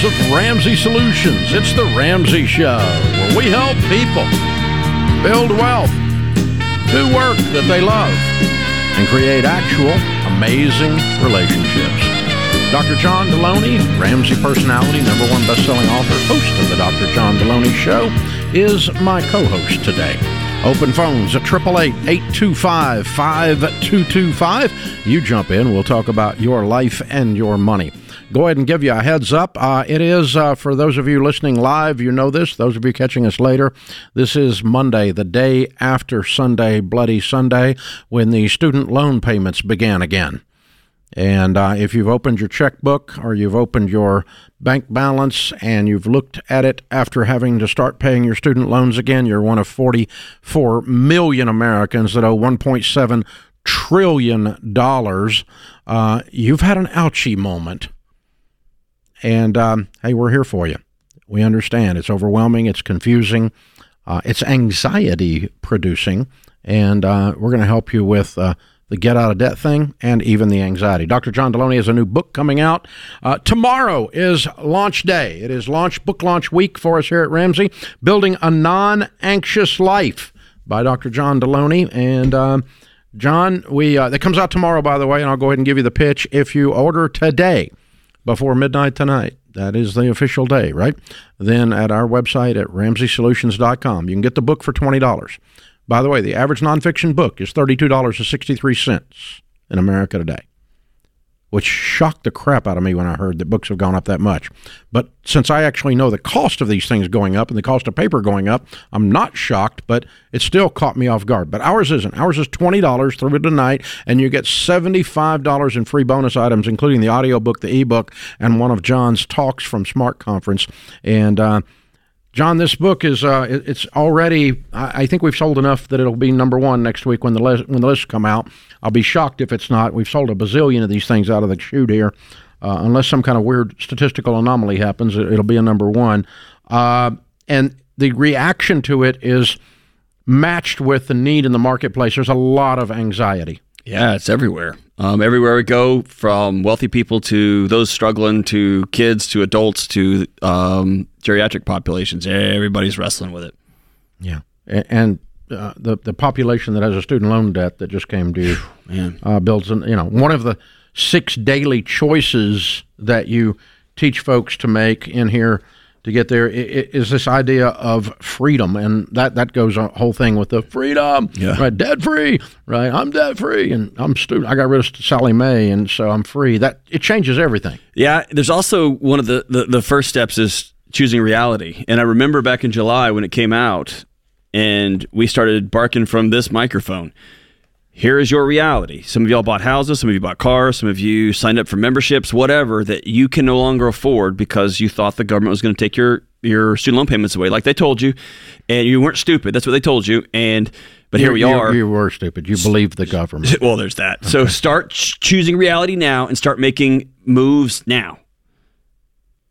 headquarters of Ramsey Solutions. It's the Ramsey Show, where we help people build wealth, do work that they love, and create actual amazing relationships. Dr. John Deloney, Ramsey personality, number one best-selling author, host of the Dr. John Deloney Show, is my co-host today. Open phones at 888-825-5225. You jump in. We'll talk about your life and your money. Go ahead and give you a heads up. Uh, it is, uh, for those of you listening live, you know this. Those of you catching us later, this is Monday, the day after Sunday, Bloody Sunday, when the student loan payments began again. And uh, if you've opened your checkbook or you've opened your bank balance and you've looked at it after having to start paying your student loans again, you're one of 44 million Americans that owe 1.7 trillion dollars. Uh, you've had an ouchie moment, and um, hey, we're here for you. We understand it's overwhelming, it's confusing, uh, it's anxiety producing, and uh, we're going to help you with uh, the get out of debt thing, and even the anxiety. Dr. John Deloney has a new book coming out. Uh, tomorrow is launch day. It is launch book launch week for us here at Ramsey. Building a non anxious life by Dr. John Deloney and. Um, John, we uh, that comes out tomorrow, by the way, and I'll go ahead and give you the pitch. If you order today, before midnight tonight, that is the official day, right? Then at our website at RamseySolutions.com, you can get the book for twenty dollars. By the way, the average nonfiction book is $32.63 in America today, which shocked the crap out of me when I heard that books have gone up that much. But since I actually know the cost of these things going up and the cost of paper going up, I'm not shocked, but it still caught me off guard. But ours isn't. Ours is $20 through tonight, and you get $75 in free bonus items, including the audiobook, the ebook, and one of John's talks from Smart Conference. And, uh, John, this book is uh, it's already. I think we've sold enough that it'll be number one next week when the list, when the lists come out. I'll be shocked if it's not. We've sold a bazillion of these things out of the chute here, uh, unless some kind of weird statistical anomaly happens. It'll be a number one, uh, and the reaction to it is matched with the need in the marketplace. There's a lot of anxiety. Yeah, it's everywhere. Um, everywhere we go, from wealthy people to those struggling, to kids, to adults, to um, geriatric populations, everybody's wrestling with it. Yeah, and uh, the the population that has a student loan debt that just came due. Uh, builds, an, you know, one of the six daily choices that you teach folks to make in here to get there is this idea of freedom, and that that goes a whole thing with the freedom, yeah. right? Debt free, right? I'm debt free, and I'm stupid. I got rid of Sallie Mae, and so I'm free. That it changes everything. Yeah, there's also one of the the, the first steps is choosing reality, and I remember back in July when it came out, and we started barking from this microphone here is your reality. Some of y'all bought houses, some of you bought cars, some of you signed up for memberships, whatever that you can no longer afford because you thought the government was going to take your your student loan payments away, like they told you, and you weren't stupid. That's what they told you, and but here we are. You were stupid. You believed the government. Well, there's that. Okay. So start ch- choosing reality now and start making moves now.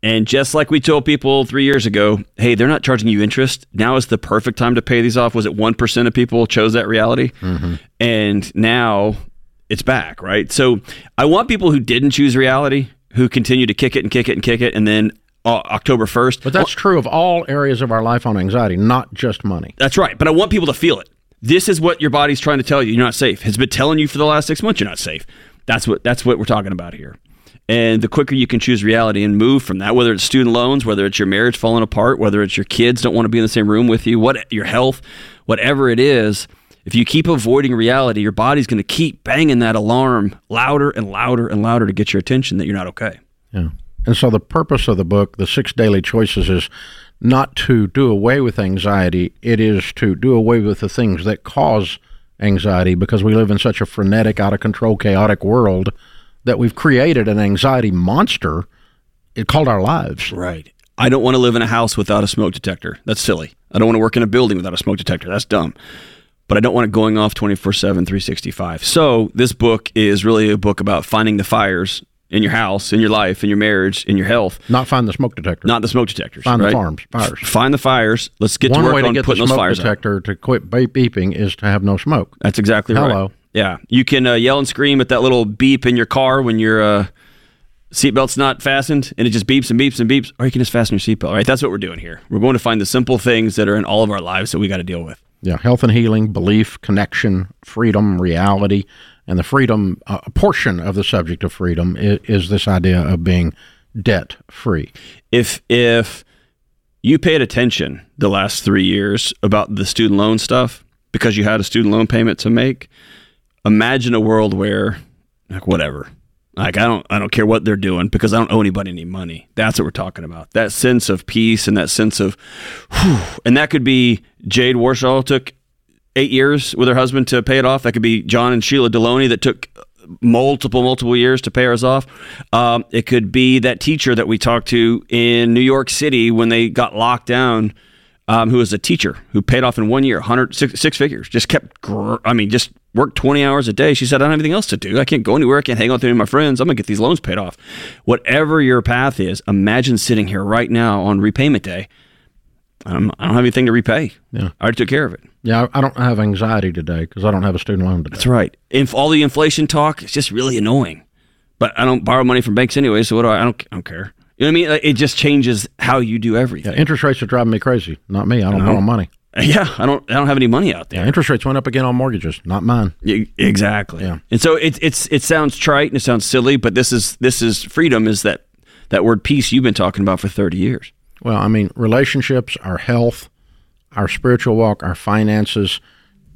And just like we told people three years ago, hey, they're not charging you interest. Now is the perfect time to pay these off. Was it 1% of people chose that reality? Mm-hmm. And now it's back, right? So I want people who didn't choose reality, who continue to kick it and kick it and kick it, and then uh, October 1st. But that's true of all areas of our life on anxiety, not just money. That's right. But I want people to feel it. This is what your body's trying to tell you. You're not safe. It's been telling you for the last six months you're not safe. That's what that's what we're talking about here. And the quicker you can choose reality and move from that, whether it's student loans, whether it's your marriage falling apart, whether it's your kids don't want to be in the same room with you, what your health, whatever it is, if you keep avoiding reality, your body's going to keep banging that alarm louder and louder and louder to get your attention that you're not okay. Yeah. And so the purpose of the book, The Six Daily Choices, is not to do away with anxiety, it is to do away with the things that cause anxiety because we live in such a frenetic, out of control, chaotic world that we've created an anxiety monster it called our lives. Right. I don't want to live in a house without a smoke detector. That's silly. I don't want to work in a building without a smoke detector. That's dumb. But I don't want it going off 24 7, 365. So, this book is really a book about finding the fires in your house, in your life, in your marriage, in your health. Not find the smoke detector. Not the smoke detectors. Find right? the farms, fires. Find the fires. Let's get One to work way to on get putting the those smoke fires detector out. to quit beeping is to have no smoke. That's exactly Hello. right. Yeah, you can uh, yell and scream at that little beep in your car when you're uh, seatbelt's not fastened and it just beeps and beeps and beeps, or you can just fasten your seatbelt, right? That's what we're doing here. We're going to find the simple things that are in all of our lives that we got to deal with. Yeah, health and healing, belief, connection, freedom, reality, and the freedom, uh, a portion of the subject of freedom is, is this idea of being debt free. If, if, you paid attention the last three years about the student loan stuff because you had a student loan payment to make. Imagine a world where, like, whatever, like I don't, I don't care what they're doing because I don't owe anybody any money. That's what we're talking about. That sense of peace and that sense of, whew, and that could be Jade Warshaw took eight years with her husband to pay it off. That could be John and Sheila Deloney that took multiple multiple years to pay ours off. Um, it could be that teacher that we talked to in New York City when they got locked down. Um, who was a teacher who paid off in one year, hundred six, six figures, just kept, gr- I mean, just worked 20 hours a day. She said, I don't have anything else to do. I can't go anywhere. I can't hang out with any of my friends. I'm going to get these loans paid off. Whatever your path is, imagine sitting here right now on repayment day. I'm, I don't have anything to repay. Yeah. I already took care of it. Yeah, I don't have anxiety today because I don't have a student loan today. That's right. If all the inflation talk, it's just really annoying. But I don't borrow money from banks anyway, so what do I? I don't, I don't care. You know what I mean? It just changes how you do everything. Yeah, interest rates are driving me crazy. Not me. I don't borrow money. Yeah, I don't. I don't have any money out there. Yeah, interest rates went up again on mortgages. Not mine. Yeah, exactly. Yeah. And so it, it's it sounds trite and it sounds silly, but this is this is freedom. Is that that word peace you've been talking about for thirty years? Well, I mean, relationships, our health, our spiritual walk, our finances.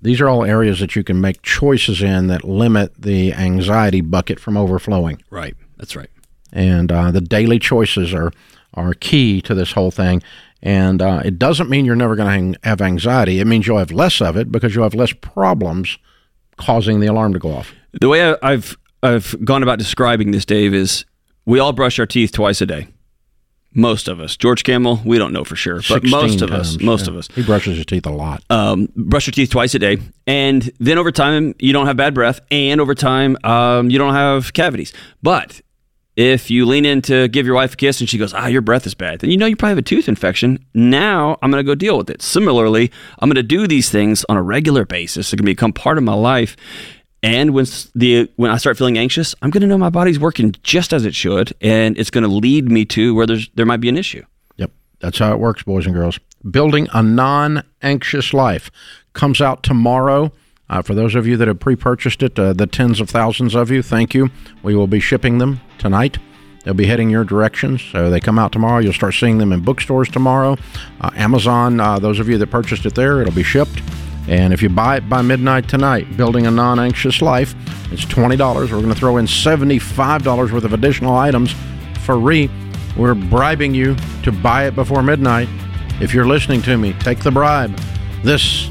These are all areas that you can make choices in that limit the anxiety bucket from overflowing. Right. That's right. And uh, the daily choices are are key to this whole thing. And uh, it doesn't mean you're never going to have anxiety. It means you'll have less of it because you'll have less problems causing the alarm to go off. The way I've I've gone about describing this, Dave, is we all brush our teeth twice a day. Most of us. George Kamel, we don't know for sure, but most of us, most yeah. of us, He brushes his teeth a lot. um, brush your teeth twice a day, and then over time you don't have bad breath, and over time um, you don't have cavities. But if you lean in to give your wife a kiss and she goes, "Ah, your breath is bad," then you know you probably have a tooth infection. Now I'm going to go deal with it. Similarly, I'm going to do these things on a regular basis. It can become part of my life. And when the when I start feeling anxious, I'm going to know my body's working just as it should, and it's going to lead me to where there's there might be an issue. Yep. That's how it works, boys and girls. Building a non anxious life comes out tomorrow. Uh, for those of you that have pre purchased it, uh, the tens of thousands of you, thank you. We will be shipping them tonight. They'll be heading your direction. So they come out tomorrow. You'll start seeing them in bookstores tomorrow. Uh, Amazon, uh, those of you that purchased it there, it'll be shipped. And if you buy it by midnight tonight, Building a Non Anxious Life, it's $20. We're going to throw in $75 worth of additional items for free. We're bribing you to buy it before midnight. If you're listening to me, take the bribe. This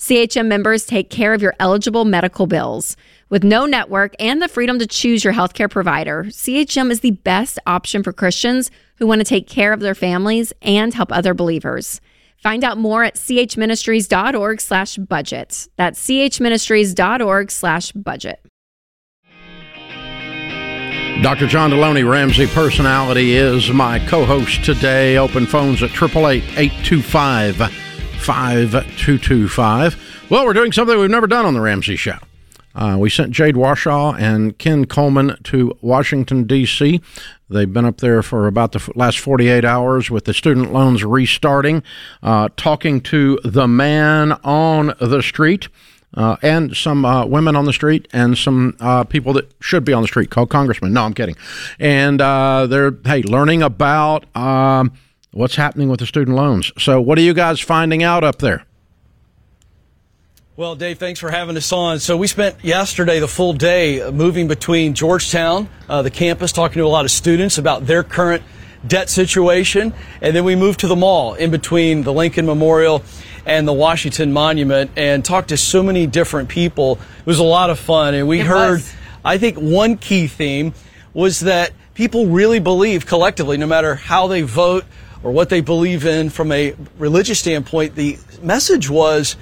CHM members take care of your eligible medical bills. With no network and the freedom to choose your healthcare provider, CHM is the best option for Christians who want to take care of their families and help other believers. Find out more at chministries.org slash budget. That's chministries.org slash budget. Dr. John Deloney, Ramsey Personality, is my co host today. Open phones at 888 825 5225. Well, we're doing something we've never done on The Ramsey Show. Uh, we sent Jade Warshaw and Ken Coleman to Washington, D.C. They've been up there for about the last 48 hours with the student loans restarting, uh, talking to the man on the street uh, and some uh, women on the street and some uh, people that should be on the street called congressmen. No, I'm kidding. And uh, they're, hey, learning about um, what's happening with the student loans. So, what are you guys finding out up there? Well, Dave, thanks for having us on. So we spent yesterday the full day moving between Georgetown, uh, the campus, talking to a lot of students about their current debt situation, and then we moved to the mall in between the Lincoln Memorial and the Washington Monument and talked to so many different people. It was a lot of fun, and we It heard, was. I think, one key theme was that people really believe collectively, no matter how they vote or what they believe in from a religious standpoint, the message was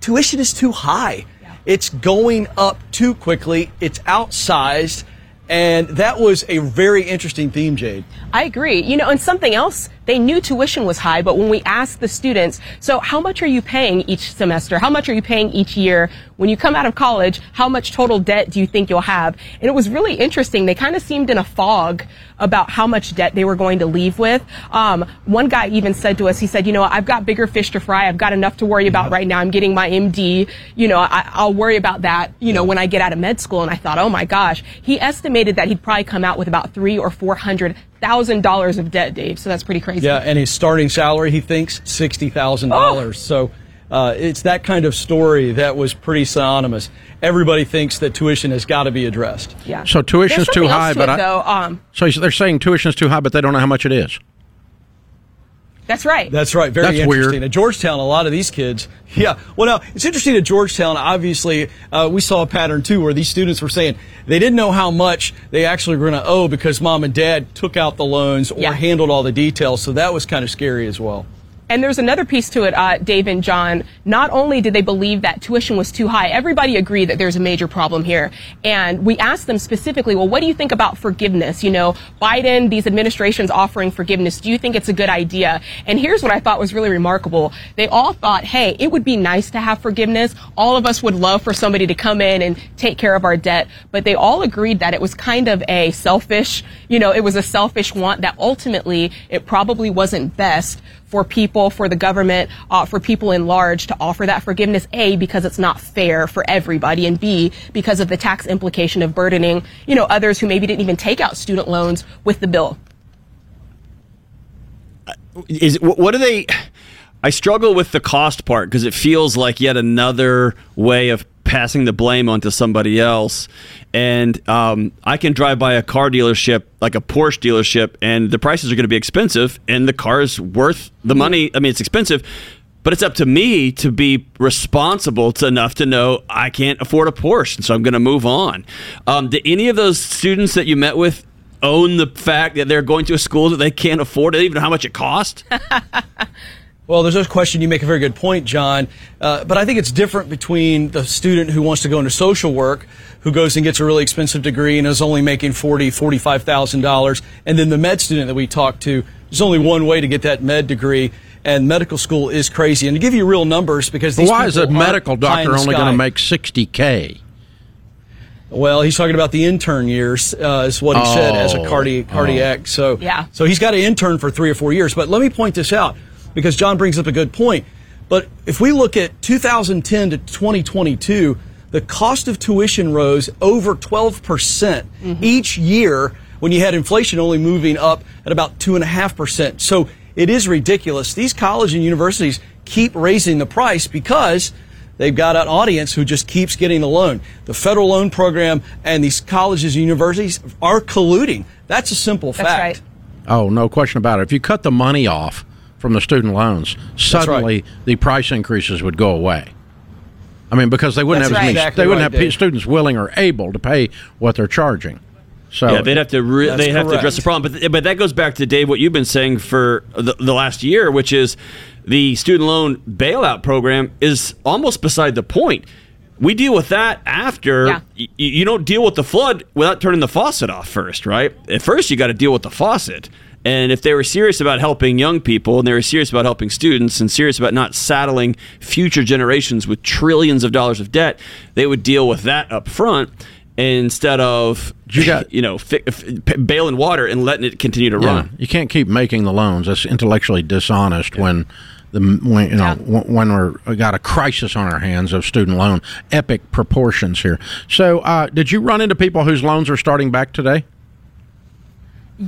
tuition is too high. It's going up too quickly. It's outsized. And that was a very interesting theme, Jade. I agree. You know, and something else they knew tuition was high, but when we asked the students, so how much are you paying each semester? How much are you paying each year? When you come out of college, how much total debt do you think you'll have? And it was really interesting. They kind of seemed in a fog about how much debt they were going to leave with. Um, one guy even said to us, he said, you know, I've got bigger fish to fry. I've got enough to worry about right now. I'm getting my MD. You know, I, will worry about that, you know, when I get out of med school. And I thought, oh my gosh, he estimated that he'd probably come out with about three or four hundred thousand dollars of debt, Dave. So that's pretty crazy. Yeah, and his starting salary, he thinks sixty thousand oh. dollars. So. Uh, it's that kind of story that was pretty synonymous. Everybody thinks that tuition has got to be addressed. Yeah. So tuition's too high, to but it, I, though, um, so they're saying tuition's too high, but they don't know how much it is. That's right. That's right. Very That's interesting. Weird. At Georgetown, a lot of these kids, yeah. Well, now it's interesting at Georgetown. Obviously, uh, we saw a pattern too, where these students were saying they didn't know how much they actually were going to owe because mom and dad took out the loans or yeah. handled all the details. So that was kind of scary as well. And there's another piece to it, uh, Dave and John. Not only did they believe that tuition was too high, everybody agreed that there's a major problem here. And we asked them specifically, well, what do you think about forgiveness? You know, Biden, these administrations offering forgiveness. Do you think it's a good idea? And here's what I thought was really remarkable. They all thought, hey, it would be nice to have forgiveness. All of us would love for somebody to come in and take care of our debt. But they all agreed that it was kind of a selfish, you know, it was a selfish want that ultimately it probably wasn't best for people, for the government, uh, for people in large to offer that forgiveness. A, because it's not fair for everybody, and B, because of the tax implication of burdening, you know, others who maybe didn't even take out student loans with the bill. Is what do they? I struggle with the cost part because it feels like yet another way of passing the blame onto somebody else. And um, I can drive by a car dealership, like a Porsche dealership, and the prices are going to be expensive, and the car is worth the money. I mean, it's expensive, but it's up to me to be responsible to enough to know I can't afford a Porsche, and so I'm going to move on. Um, did any of those students that you met with own the fact that they're going to a school that they can't afford? They even know how much it costs. Well, there's no question. You make a very good point, John. Uh, but I think it's different between the student who wants to go into social work, who goes and gets a really expensive degree and is only making forty, forty-five thousand dollars, and then the med student that we talked to. There's only one way to get that med degree, and medical school is crazy. And to give you real numbers, because why is a medical doctor only going to make sixty k? Well, he's talking about the intern years, uh, is what he oh, said as a cardi- cardiac. Oh. So, yeah. so he's got to intern for three or four years. But let me point this out because John brings up a good point. But if we look at 2010 to 2022, the cost of tuition rose over 12% mm hmm each year when you had inflation only moving up at about 2.5%. So it is ridiculous. These colleges and universities keep raising the price because they've got an audience who just keeps getting the loan. The federal loan program and these colleges and universities are colluding. That's a simple fact. Right. Oh, no question about it. If you cut the money off, from the student loans, suddenly right. the price increases would go away. I mean, because they wouldn't That's have right. as many, exactly they wouldn't right, have Dave. students willing or able to pay what they're charging. So yeah, they'd have to re- they'd have to address the problem. But but that goes back to Dave what you've been saying for the, the last year, which is the student loan bailout program is almost beside the point. We deal with that after Yeah. y- you don't deal with the flood without turning the faucet off first, right? At first, you got to deal with the faucet. And if they were serious about helping young people and they were serious about helping students and serious about not saddling future generations with trillions of dollars of debt, they would deal with that up front instead of You got- you know fi- f- bailing water and letting it continue to yeah, run. you can't keep making the loans. That's intellectually dishonest when the when you know Yeah. when we're we got a crisis on our hands of student loan epic proportions here. So, uh, did you run into people whose loans are starting back today?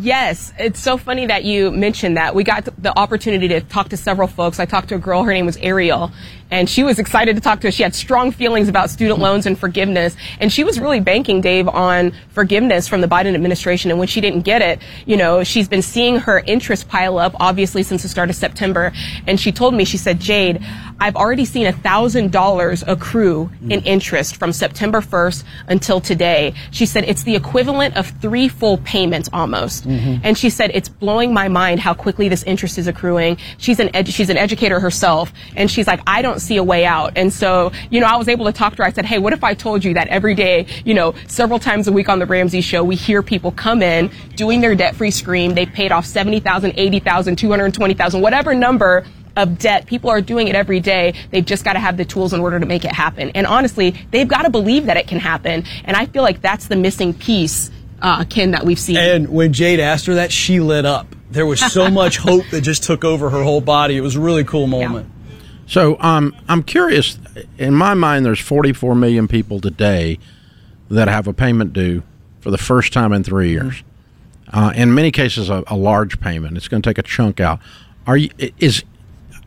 Yes, it's so funny that you mentioned that. We got the opportunity to talk to several folks. I talked to a girl, her name was Ariel, and she was excited to talk to us. She had strong feelings about student loans and forgiveness, and she was really banking, Dave, on forgiveness from the Biden administration. And when she didn't get it, you know, she's been seeing her interest pile up, obviously, since the start of September. And she told me, she said, Jade, I've already seen a $1,000 accrue in interest from September 1st until today. She said it's the equivalent of three full payments almost. Mm-hmm. And she said it's blowing my mind how quickly this interest is accruing. She's an edu- she's an educator herself, and she's like, I don't see a way out. And so, you know, I was able to talk to her. I said, Hey, what if I told you that every day, you know, several times a week on the Ramsey show, we hear people come in doing their debt-free scream. They paid off 70,000, 80,000, 220,000, whatever number of debt. People are doing it every day. They've just got to have the tools in order to make it happen. And honestly, they've got to believe that it can happen. And I feel like that's the missing piece, uh, Ken, that we've seen. And when Jade asked her that, she lit up. There was so much hope that just took over her whole body. It was a really cool moment. Yeah. So um, I'm curious. In my mind, there's 44 million people today that have a payment due for the first time in three years. Mm-hmm. Uh, in many cases, a, a large payment. It's going to take a chunk out. Are you is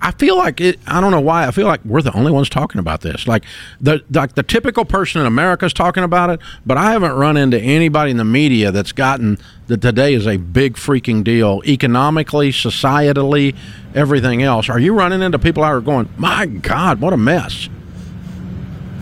I feel like it. I don't know why. I feel like we're the only ones talking about this. Like the like the typical person in America is talking about it, but I haven't run into anybody in the media that's gotten that today is a big freaking deal economically, societally, everything else. Are you running into people out are going, "My God, what a mess"?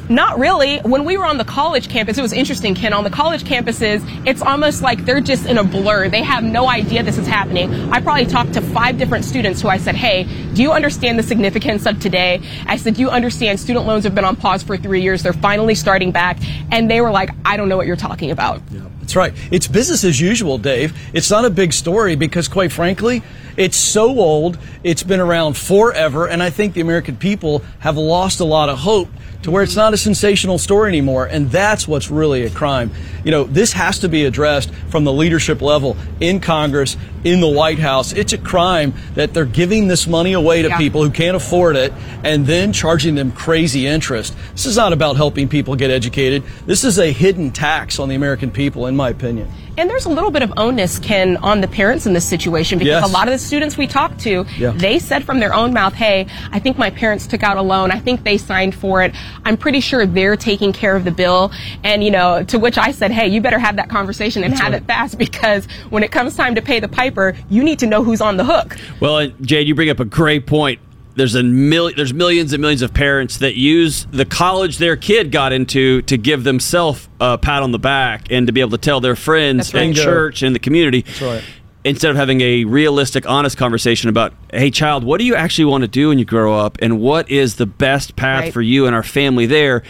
Not really. When we were on the college campus, it was interesting, Ken. On the college campuses, it's almost like they're just in a blur. They have no idea this is happening. I probably talked to five different students who I said, Hey, do you understand the significance of today? I said, Do you understand student loans have been on pause for three years? They're finally starting back. And they were like, I don't know what you're talking about. Yeah, that's right. It's business as usual, Dave. It's not a big story because, quite frankly, it's so old. It's been around forever. And I think the American people have lost a lot of hope to where it's not a sensational story anymore. And that's what's really a crime. You know, this has to be addressed from the leadership level in Congress, in the White House. It's a crime that they're giving this money away to yeah. people who can't afford it and then charging them crazy interest. This is not about helping people get educated. This is a hidden tax on the American people, in my opinion. And there's a little bit of onus, Ken, on the parents in this situation because yes. a lot of the students we talked to, yeah. they said from their own mouth, hey, I think my parents took out a loan. I think they signed for it. I'm pretty sure they're taking care of the bill. And, you know, to which I said, hey, you better have that conversation and That's have right. it fast because when it comes time to pay the piper, you need to know who's on the hook. Well, Jade, you bring up a great point there's a mil- there's millions and millions of parents that use the college their kid got into to give themselves a pat on the back and to be able to tell their friends right. and church and the community. Right. Instead of having a realistic, honest conversation about, hey, child, what do you actually want to do when you grow up, and what is the best path right. for you and our family there?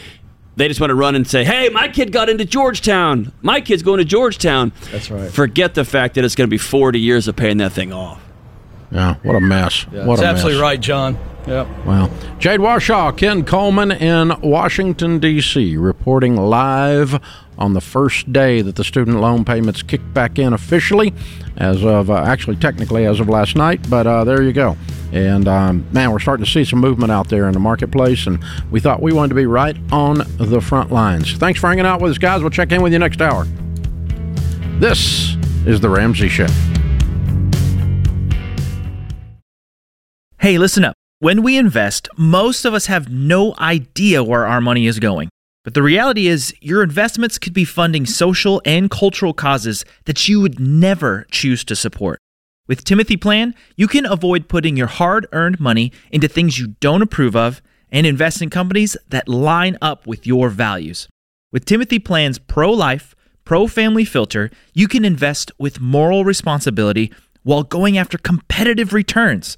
They just want to run and say, "Hey, my kid got into Georgetown. My kid's going to Georgetown." That's right. Forget the fact that it's going to be 40 years of paying that thing off. Yeah, what a mess. Yeah, what that's a absolutely right, John. Yep. Well, Jade Warshaw, Ken Coleman in Washington, D.C., reporting live on the first day that the student loan payments kicked back in officially, as of uh, actually technically as of last night, but uh, there you go. And um, man, we're starting to see some movement out there in the marketplace, and we thought we wanted to be right on the front lines. Thanks for hanging out with us, guys. We'll check in with you next hour. This is The Ramsey Show. Hey, listen up. When we invest, most of us have no idea where our money is going. But the reality is, your investments could be funding social and cultural causes that you would never choose to support. With Timothy Plan, you can avoid putting your hard earned money into things you don't approve of and invest in companies that line up with your values. With Timothy Plan's pro life, pro family filter, you can invest with moral responsibility while going after competitive returns.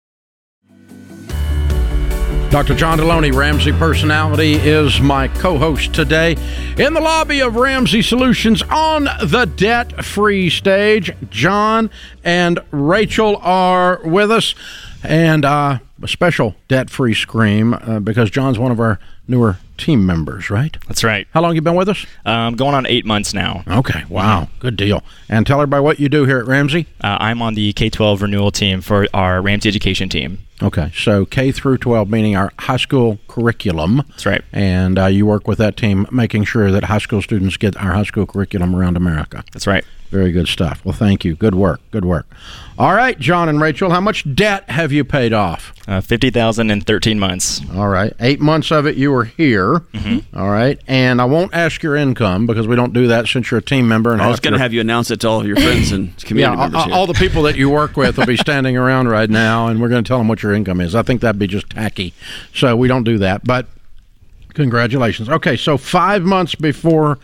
Dr. John Deloney, Ramsey Personality, is my co host today in the lobby of Ramsey Solutions on the debt free stage. John and Rachel are with us, and uh, a special debt free scream uh, because John's one of our newer team members, right? That's right. How long you been with us? Um, going on eight months now. Okay, wow, good deal. And tell everybody what you do here at Ramsey. Uh, I'm on the K 12 renewal team for our Ramsey education team. Okay, so K through 12, meaning our high school curriculum. That's right. And uh, you work with that team, making sure that high school students get our high school curriculum around America. That's right. Very good stuff. Well, thank you. Good work. Good work. All right, John and Rachel, how much debt have you paid off? Uh, 50000 in 13 months. All right. Eight months of it you were here. Mm-hmm. All right. And I won't ask your income because we don't do that since you're a team member. And I was going to have you announce it to all of your friends and community yeah, members. all, here. all the people that you work with will be standing around right now, and we're going to tell them what your income is. I think that'd be just tacky, so we don't do that. But congratulations. Okay, so five months before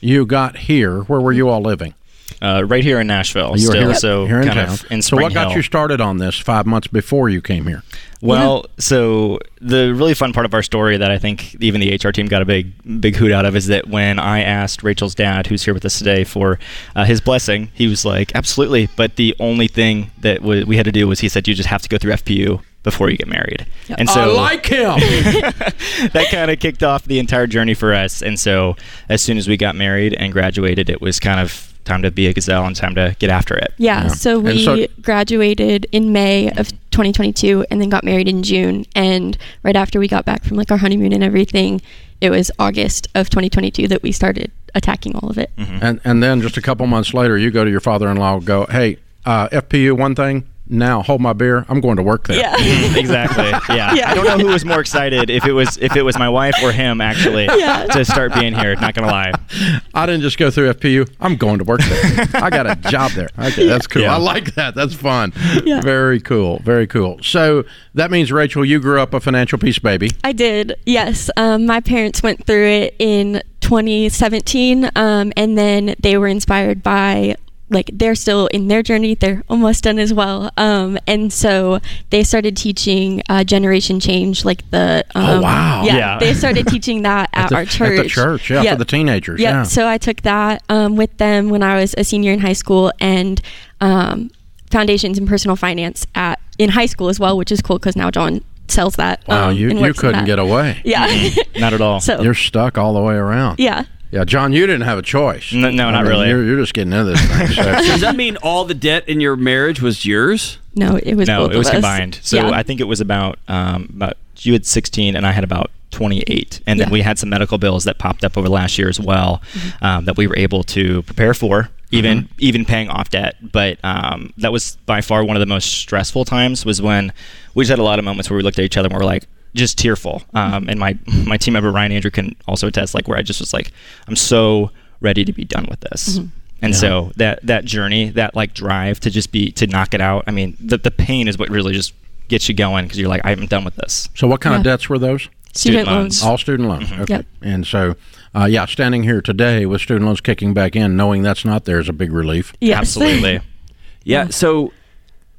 you got here, where were you all living? Uh, right here in Nashville. You were still, here, so here in kind town. of in so what got Hill. you started on this five months before you came here? Well, so the really fun part of our story that I think even the HR team got a big big hoot out of is that when I asked Rachel's dad, who's here with us today, for uh, his blessing, he was like, "Absolutely," but the only thing that w- we had to do was he said, "You just have to go through FPU." Before you get married, and so I like him. that kind of kicked off the entire journey for us. And so, as soon as we got married and graduated, it was kind of time to be a gazelle and time to get after it. Yeah, Yeah. so we so- graduated in May of 2022 and then got married in June. And right after we got back from like our honeymoon and everything, it was August of 2022 that we started attacking all of it. and and then just a couple months later, you go to your father-in-law, go, "Hey, uh, FPU, one thing." Now hold my beer. I'm going to work there. Yeah. exactly. Yeah. Yeah. I don't know who was more excited if it was if it was my wife or him actually Yeah. to start being here. Not gonna lie. I didn't just go through FPU. I'm going to work there. I got a job there. Okay, that's cool. Yeah. I like that. That's fun. Yeah. Very cool. Very cool. So that means Rachel, you grew up a financial peace baby. I did, yes. Um, my parents went through it in 2017, um, and then they were inspired by like they're still in their journey they're almost done as well um, and so they started teaching uh, generation change like the um, Oh, wow. yeah, Yeah. they started teaching that at, the, our church At the church, yeah, Yep. for the teenagers. Yep. Yeah. So I took that um, with them when I was a senior in high school and um, foundations in personal finance at in high school as well, which is cool because now John sells that. wow, um, you, you couldn't get away. Yeah. Not at all. so You're stuck all the way around. yeah. Yeah, John, you didn't have a choice. No- no, I not mean, really. You're, you're just getting into this thing. So. Does that mean all the debt in your marriage was yours? No, it was no, both it was of us. combined. So yeah. I think it was about um, about you had 16 and I had about 28, and then Yeah. we had some medical bills that popped up over last year as well Mm-hmm. um, that we were able to prepare for. Even even paying off debt, but um, that was by far one of the most stressful times. Was when we just had a lot of moments where we looked at each other and we were like just tearful. Um, and my my team member Ryan Andrew can also attest, like where I just was like, I'm so ready to be done with this. And so that that journey, that like drive to just be to knock it out. I mean, the the pain is what really just gets you going because you're like, I'm done with this. so what kind of debts were those? student, student loans. loans. All student loans. Okay. Yep. And so, uh, yeah, standing here today with student loans kicking back in, knowing that's not there is a big relief. Yes. Absolutely. Yeah. So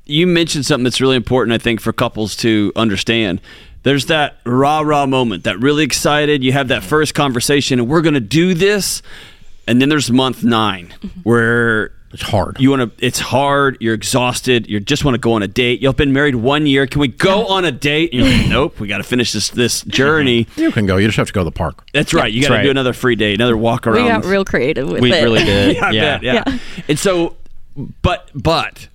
you mentioned something that's really important, I think, for couples to understand. There's that rah rah moment, that really excited. You have that first conversation, and we're going to do this. And then there's month 9 mm-hmm. where It's hard. you want to. It's hard. You're exhausted. You just want to go on a date. You've been married one year. Can we go on a date? And you're like, nope. We got to finish this this journey. you can go. You just have to go to the park. That's right. You got That's to do another free day, another walk around. we got real creative with We it. really did. I yeah. bet, yeah. Yeah. And so, but but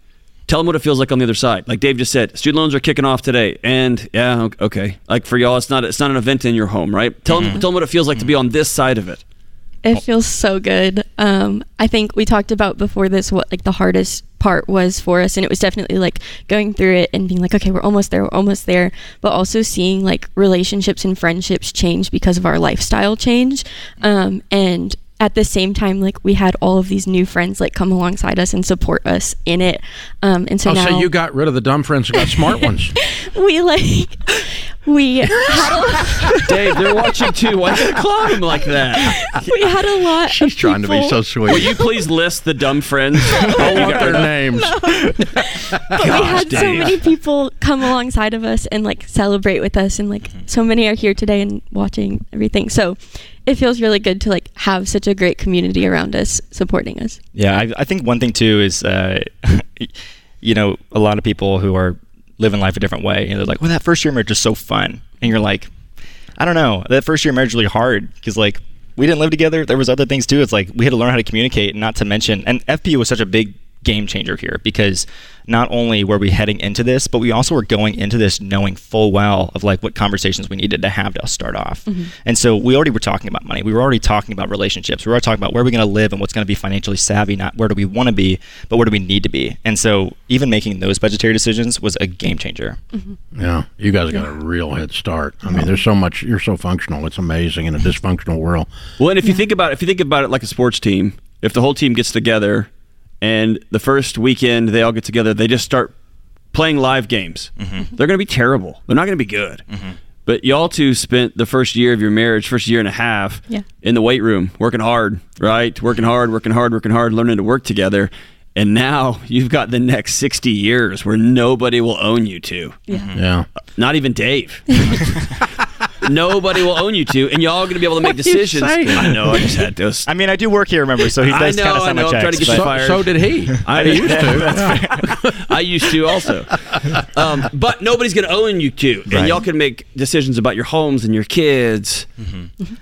tell them what it feels like on the other side. Like Dave just said, student loans are kicking off today, and yeah, okay. Like for y'all, it's not it's not an event in your home, right? Tell them tell them what it feels like to be on this side of it. It feels so good. Um, I think we talked about before this what like the hardest part was for us, and it was definitely like going through it and being like, okay, we're almost there, we're almost there, but also seeing like relationships and friendships change because of our lifestyle change, um, and at the same time, like we had all of these new friends like come alongside us and support us in it, um, and so oh, now so you got rid of the dumb friends and got smart ones. we like we had Dave, they're watching too. Why you clown them like that? we had a lot. She's of trying to be so sweet. Will you please list the dumb friends? I want their names. But we had so Dave. many people come alongside of us and like celebrate with us, and like so many are here today and watching everything. So it feels really good to like have such a great community around us supporting us. Yeah, I, I think one thing too is, uh, you know, a lot of people who are living life a different way, and they're like, "Well, that first year marriage is so fun," and you're like, "I don't know, that first year marriage is really hard because like we didn't live together. There was other things too. It's like we had to learn how to communicate, not to mention, and FPU was such a big game changer here because not only were we heading into this, but we also were going into this knowing full well of like what conversations we needed to have to start off. Mm-hmm. And so we already were talking about money. We were already talking about relationships. We were already talking about where we're going to live and what's going to be financially savvy, not where do we want to be, but where do we need to be. And so even making those budgetary decisions was a game changer. Mm-hmm. Yeah, you guys got a real head start. I mean, there's so much. You're so functional. It's amazing in a mm-hmm. dysfunctional world. Well, and if you think about it, if you think about it like a sports team, if the whole team gets together and the first weekend they all get together, they just start playing live games. Mm-hmm. They're going to be terrible. They're not going to be good. Mm-hmm. But y'all two spent the first year of your marriage, first year and a half, Yeah. in the weight room, working hard, right? Working hard, working hard, working hard, learning to work together. And now you've got the next 60 years where nobody will own you two. Yeah. Mm-hmm. Not even Dave. Nobody will own you two, and y'all are going to be able to make What you decisions. I know. I just had to. I mean, I do work here, remember, so he I does know, kind of I sign know. I'm trying to get you So, fired. so did he. I he used to. I used to also. Um, but nobody's going to own you two, and Right. y'all can make decisions about your homes and your kids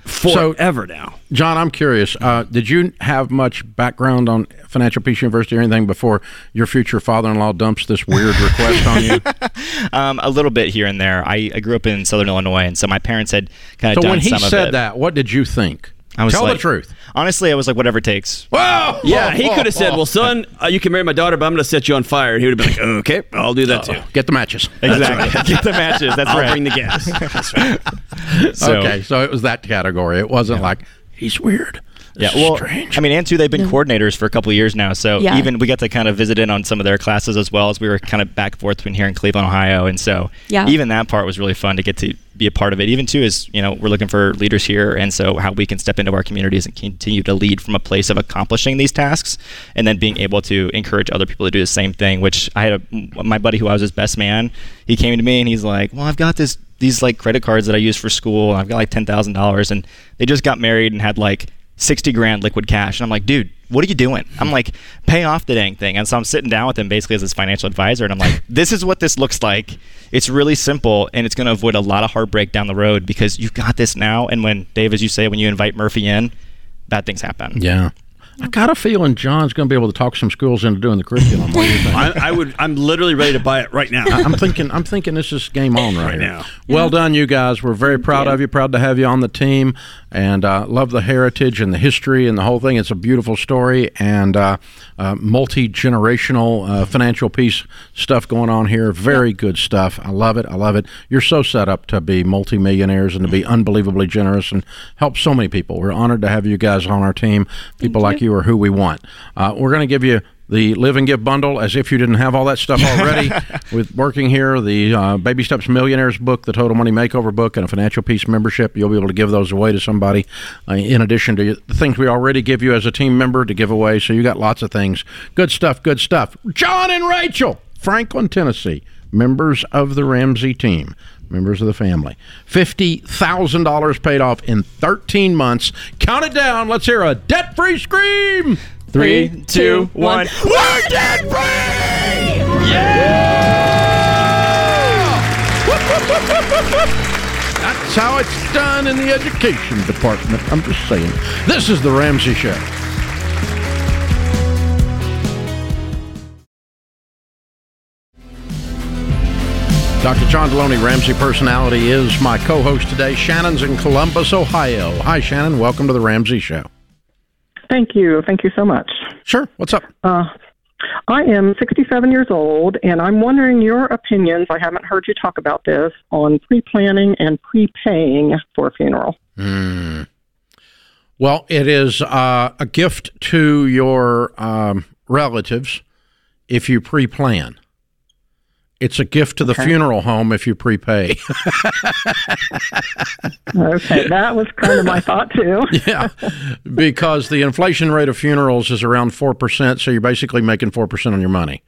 forever now. John, I'm curious. Uh, did you have much background on Financial Peace University or anything before your future father-in-law dumps this weird request on you? Um, a little bit here and there. I, I grew up in Southern Illinois, and so my parents had kind So of done when he some of said it. that, what did you think? I was Tell like, the truth. Honestly, I was like, whatever it takes. Whoa! Yeah, he could have said, "Well, son, uh, you can marry my daughter, but I'm going to set you on fire." And he would have been like, "Okay, I'll do that too. Get the matches. Exactly. Get the matches. That's I'll right. bring the gas." So- okay, so it was that category. It wasn't like he's weird. Yeah, This is well, strange. I mean, and two, they've been coordinators for a couple of years now. So Yeah. even we got to kind of visit in on some of their classes as well as we were kind of back and forth between here in Cleveland, Ohio. And so Yeah. even that part was really fun to get to be a part of it. Even too is, you know, we're looking for leaders here. And so how we can step into our communities and continue to lead from a place of accomplishing these tasks and then being able to encourage other people to do the same thing, which I had a, my buddy who I was his best man, he came to me and he's like, well, I've got this, these like credit cards that I use for school. I've got like $10,000 and they just got married and had like 60 grand liquid cash. And I'm like, dude, what are you doing? I'm like, pay off the dang thing. And so I'm sitting down with him basically as his financial advisor. And I'm like, this is what this looks like. It's really simple and it's going to avoid a lot of heartbreak down the road because you've got this now. And when, Dave, as you say, when you invite Murphy in, bad things happen. yeah. I got a feeling John's going to be able to talk some schools into doing the curriculum. What do you think? I, I would. I'm literally ready to buy it right now. I'm thinking. I'm thinking this is game on right, Right now. now. Well done, you guys. We're very proud of you. Proud to have you on the team, and uh, love the heritage and the history and the whole thing. It's a beautiful story and uh, uh, multi generational uh, financial peace stuff going on here. Very good stuff. I love it. I love it. You're so set up to be multimillionaires and to be unbelievably generous and help so many people. We're honored to have you guys on our team. People like you are who we want. Uh, we're going to give you the Live and Give bundle as if you didn't have all that stuff already. With working here, the uh, Baby Steps Millionaires book, the Total Money Makeover book, and a Financial Peace membership, you'll be able to give those away to somebody uh, in addition to the things we already give you as a team member to give away. So you got lots of things. Good stuff, good stuff. John and Rachel, Franklin, Tennessee, members of the Ramsey team. Members of the family. $50,000 paid off in 13 months. Count it down. Let's hear a debt free scream. Three, two, one. We're debt free! That's how it's done in the education department. I'm just saying. This is the Ramsey Show. Dr. John Deloney, Ramsey personality, is my co host today. Shannon's in Columbus, Ohio. Hi, Shannon. Welcome to the Ramsey Show. Thank you. Thank you so much. Sure. What's up? Uh, I am 67 years old, and I'm wondering your opinions. I haven't heard you talk about this on pre planning and prepaying for a funeral. Well, it is uh, a gift to your um, relatives if you pre plan. It's a gift to the Okay. funeral home if you prepay. Okay, that was kind of my thought too. yeah, because the inflation rate of funerals is around four percent, so you're basically making four percent on your money,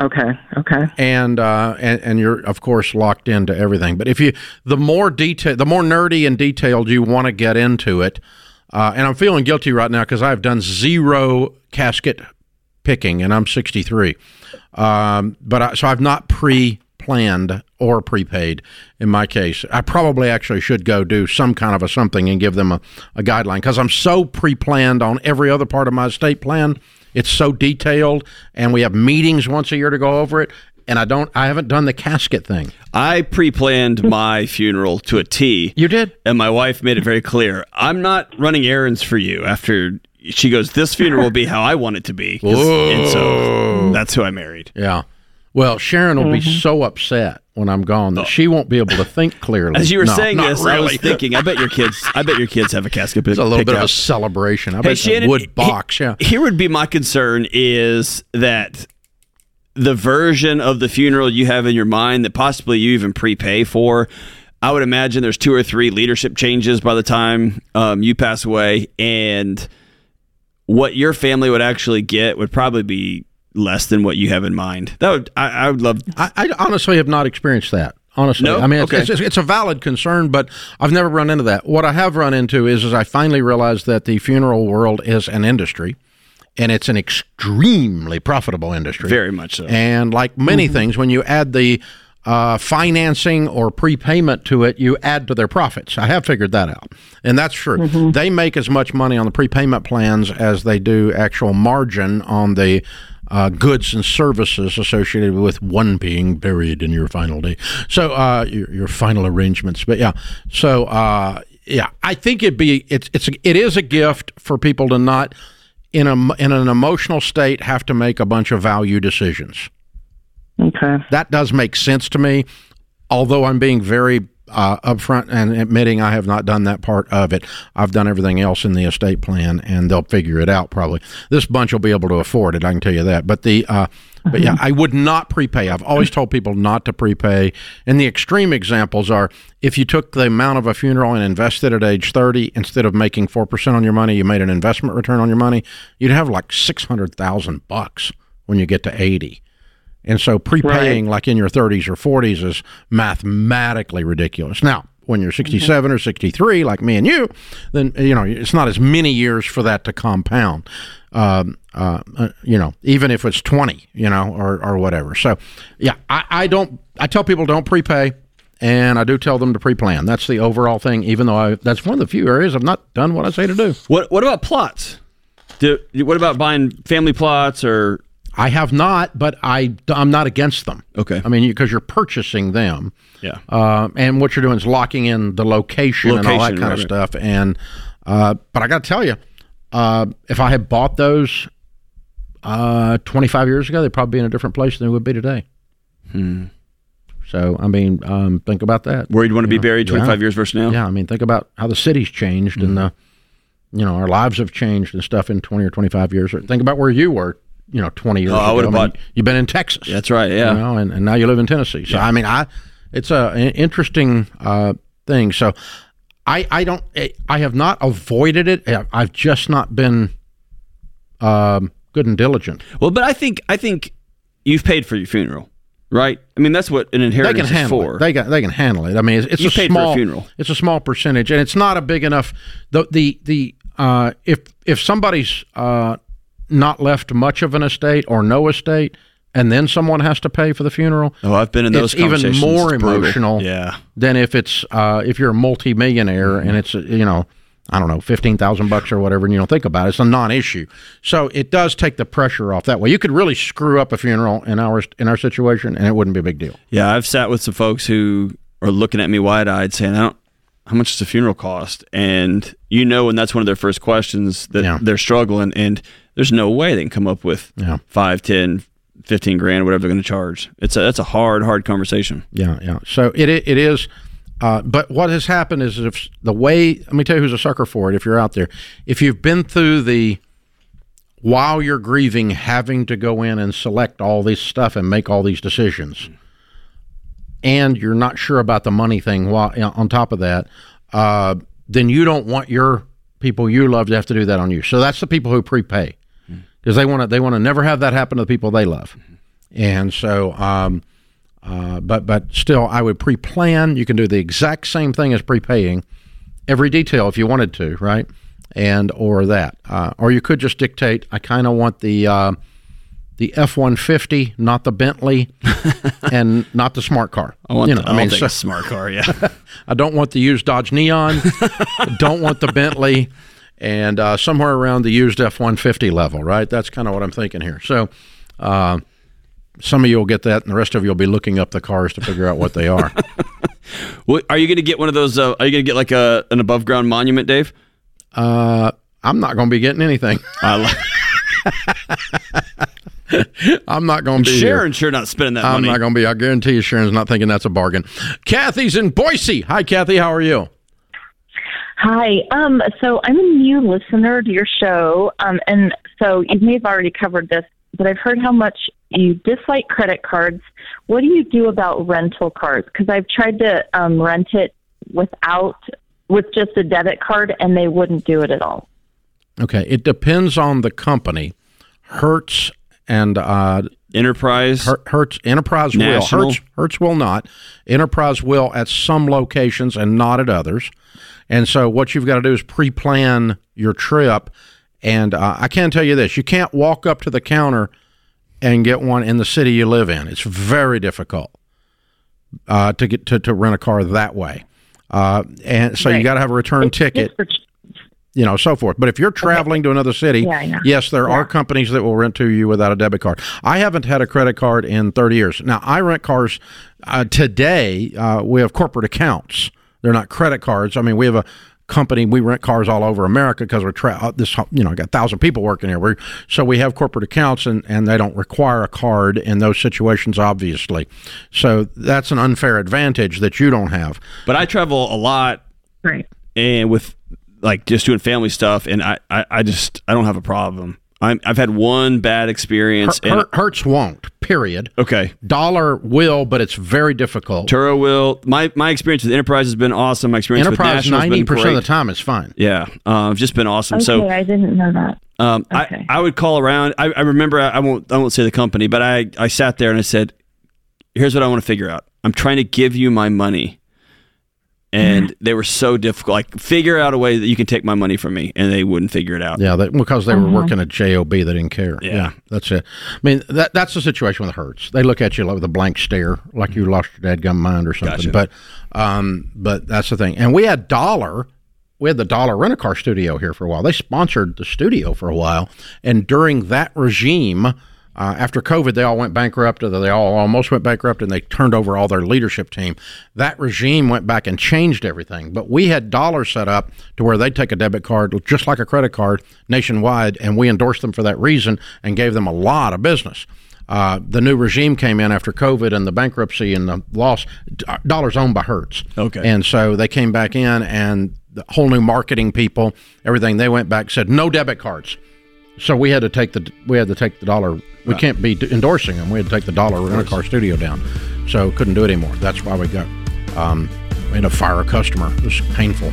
Okay, okay. and uh, and and you're of course locked into everything. But if you the more detail, the more nerdy and detailed you want to get into it, uh, and I'm feeling guilty right now because I've done zero casket picking, and I'm 63. Um, but I, so I've not pre-planned or prepaid in my case. I probably actually should go do some kind of a something and give them a, a guideline because I'm so pre-planned on every other part of my estate plan. It's so detailed, and we have meetings once a year to go over it. And I don't, I haven't done the casket thing. I pre-planned my funeral to a T. You did, and my wife made it very clear. I'm not running errands for you. After she goes, this funeral will be how I want it to be," And so that's who I married. Yeah. Well, Sharon will be so upset when I'm gone that she won't be able to think clearly. As you were No, saying not this, I was thinking, I bet your kids, I bet your kids have a casket pick. It's a little pick bit of a celebration. I Hey, bet it's a Shannon, wood he- box. Yeah. Here would be my concern is that the version of the funeral you have in your mind that possibly you even prepay for. I would imagine there's two or three leadership changes by the time um, you pass away, and what your family would actually get would probably be less than what you have in mind. That would I, I would love. I, I honestly have not experienced that. Honestly, No? I mean, it's, Okay. it's, it's a valid concern, but I've never run into that. What I have run into is, is I finally realized that the funeral world is an industry, and it's an extremely profitable industry. Very much so. And like many mm-hmm. things, when you add the uh, financing or prepayment to it, you add to their profits. I have figured that out, and that's true. They make as much money on the prepayment plans as they do actual margin on the uh, goods and services associated with one being buried in your final day. So uh, your, your final arrangements, but yeah. So uh, yeah, I think it'd be it's it's it is a gift for people to not in a in an emotional state have to make a bunch of value decisions. Okay. That does make sense to me, although I'm being very uh, upfront and admitting I have not done that part of it. I've done everything else in the estate plan, and they'll figure it out probably. This bunch will be able to afford it. I can tell you that. But the uh, but yeah, I would not prepay. I've always told people not to prepay. And the extreme examples are if you took the amount of a funeral and invested at age 30 instead of making 4% on your money, you made an investment return on your money, you'd have like 600,000 bucks when you get to 80. And so prepaying like in your 30s or 40s is mathematically ridiculous. Now, when you're 67 or 63, like me and you, then you know it's not as many years for that to compound. Um, uh, uh, you know, even if it's 20, you know, or or whatever. So, yeah, I, I don't. I tell people don't prepay, and I do tell them to pre-plan. That's the overall thing. Even though I, that's one of the few areas I've not done what I say to do. What what about plots? Do, what about buying family plots or? I have not, but I I'm not against them. Okay. I mean, because you're purchasing them. Yeah. Uh, and what you're doing is locking in the location, and all that kind right, of stuff. And uh, but I got to tell you, uh, if I had bought those uh, 25 years ago, they'd probably be in a different place than they would be today. Hmm. So I mean, um, think about that. Where you'd want to be Yeah. buried 25 Yeah. years versus now? Yeah, I mean, think about how the city's changed and the, you know, our lives have changed and stuff in 20 or 25 years. Think about where you were, you know, 20 years Oh, I would've mean, bought- You've been in Texas. That's right, yeah. You know, and, and now you live in Tennessee. So, I mean, I, it's a an interesting uh, thing. So I, I don't, I have not avoided it. I've just not been um, good and diligent. Well, but I think I think you've paid for your funeral, right? I mean, that's what an They inheritance can is for. it. They can they can handle it. I mean, it's, it's a paid for a small funeral. It's a small percentage, and it's not a big enough. The the the uh, if if somebody's uh, not left much of an estate or no estate, and then someone has to pay for the funeral. Oh, I've been in those It's even more It's emotional. Yeah. Than if it's uh, if you're a multimillionaire and it's uh, you know. I don't know, fifteen thousand bucks or whatever, and you don't think about it. It's a non-issue, so it does take the pressure off that way. You could really screw up a funeral in our in our situation, and it wouldn't be a big deal. Yeah, I've sat with some folks who are looking at me wide eyed saying, I don't, how much does a funeral cost? And you know, when that's one of their first questions that they're struggling, and there's no way they can come up with Yeah. five, ten, fifteen grand, whatever they're going to charge. It's a, that's a hard, hard conversation. Yeah, yeah. So it it it is. Uh, but what has happened is if the way let me tell you who's a sucker for it. If you're out there, if you've been through the while you're grieving, having to go in and select all this stuff and make all these decisions, and you're not sure about the money thing. While on top of that, uh, then you don't want your people you love to have to do that on you. So that's the people who prepay because they want to they want to never have that happen to the people they love, and so. Um, uh, but but still, I would pre-plan. You can do the exact same thing as prepaying, every detail if you wanted to, right? And or that, uh, or you could just dictate. I kind of want the uh, the F one fifty, not the Bentley, and not the smart car. I want you the, know, I mean, so- smart car. Yeah. I don't want the used Dodge Neon. don't want the Bentley, and uh, somewhere around the used F one fifty level, right? That's kind of what I'm thinking here. So. Uh, some of you will get that, and the rest of you will be looking up the cars to figure out what they are. What, are you going to get one of those? Uh, are you going to get like a an above ground monument, Dave? Uh, I'm not going to be getting anything. I I'm not going to be Sharon here. sure not spending that money. I'm money. not going to be. I guarantee you, Sharon's not thinking that's a bargain. Kathy's in Boise. Hi, Kathy. How are you? Hi. Um, so I'm a new listener to your show, um, and so you may have already covered this, but I've heard how much you dislike credit cards. What do you do about rental cars? Because I've tried to um, rent it without with just a debit card, and they wouldn't do it at all. Okay, it depends on the company. Hertz and uh, Enterprise. Hertz Enterprise National. will. Hertz, Hertz will not. Enterprise will at some locations and not at others. And so what you've got to do is pre-plan your trip. And uh, I can tell you this: you can't walk up to the counter and get one in the city you live in. It's very difficult uh, to get to, to rent a car that way. Uh, and so you Right. got to have a return It's ticket for- you know, so forth. But if you're traveling to another city, Yeah, yes, there are companies that will rent to you without a debit card. I haven't had a credit card in 30 years. Now, I rent cars uh, today. Uh, we have corporate accounts. They're not credit cards. I mean, we have a company. We rent cars all over America because we're tra- uh, this. You know, I got a thousand people working here. We're, so we have corporate accounts, and and they don't require a card in those situations, obviously. So that's an unfair advantage that you don't have. But I travel a lot Right. and with like just doing family stuff, and I, I, I just I don't have a problem. I'm, I've had one bad experience. Her- and, Her- Hertz won't. Period. okay, Dollar will, but it's very difficult. Turo will. My my experience with Enterprise has been awesome. My experience with Enterprise National has ninety been percent of the time is fine. Yeah, um, I've just been awesome. Okay, So I didn't know that. Um, Okay. I, I would call around. I, I remember I, I won't I won't say the company, but I, I sat there and I said, "Here's what I want to figure out. I'm trying to give you my money," and mm-hmm. they were so difficult. Like figure out a way that you can take my money from me, and they wouldn't figure it out. Yeah, they, because they were mm-hmm. working at JOB, they didn't care. Yeah. that's it. I mean, that that's the situation with Hertz. They look at you like with a blank stare, like you mm-hmm. lost your dadgum mind or something. Gotcha. But, um, but that's the thing. And we had Dollar. We had the Dollar Rent a Car Studio here for a while. They sponsored the studio for a while, and during that regime. Uh, after COVID, they all went bankrupt. Or they all almost went bankrupt, and they turned over all their leadership team. That regime went back and changed everything. But we had Dollar set up to where they'd take a debit card, just like a credit card, nationwide, and we endorsed them for that reason and gave them a lot of business. Uh, the new regime came in after COVID and the bankruptcy and the loss. Dollar's owned by Hertz. Okay. And so they came back in, and the whole new marketing people, everything, they went back said no debit cards. So we had to take the we had to take the dollar. We can't be endorsing them. We had to take the dollar rent a car studio down. So couldn't do it anymore. That's why we got um, we had to fire a customer. It was painful,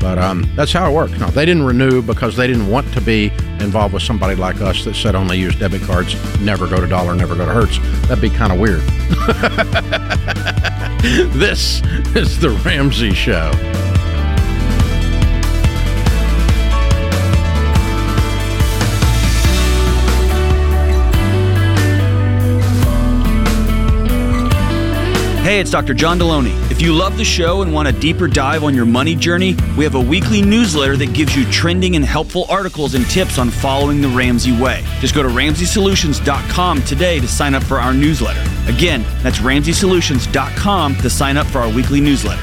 but um, that's how it works. No, they didn't renew because they didn't want to be involved with somebody like us that said only use debit cards, never go to dollar, never go to Hertz. That'd be kind of weird. this is the Ramsey Show. Hey, it's Dr. John Deloney. If you love the show and want a deeper dive on your money journey, we have a weekly newsletter that gives you trending and helpful articles and tips on following the Ramsey way. Just go to RamseySolutions.com today to sign up for our newsletter. Again, that's RamseySolutions.com to sign up for our weekly newsletter.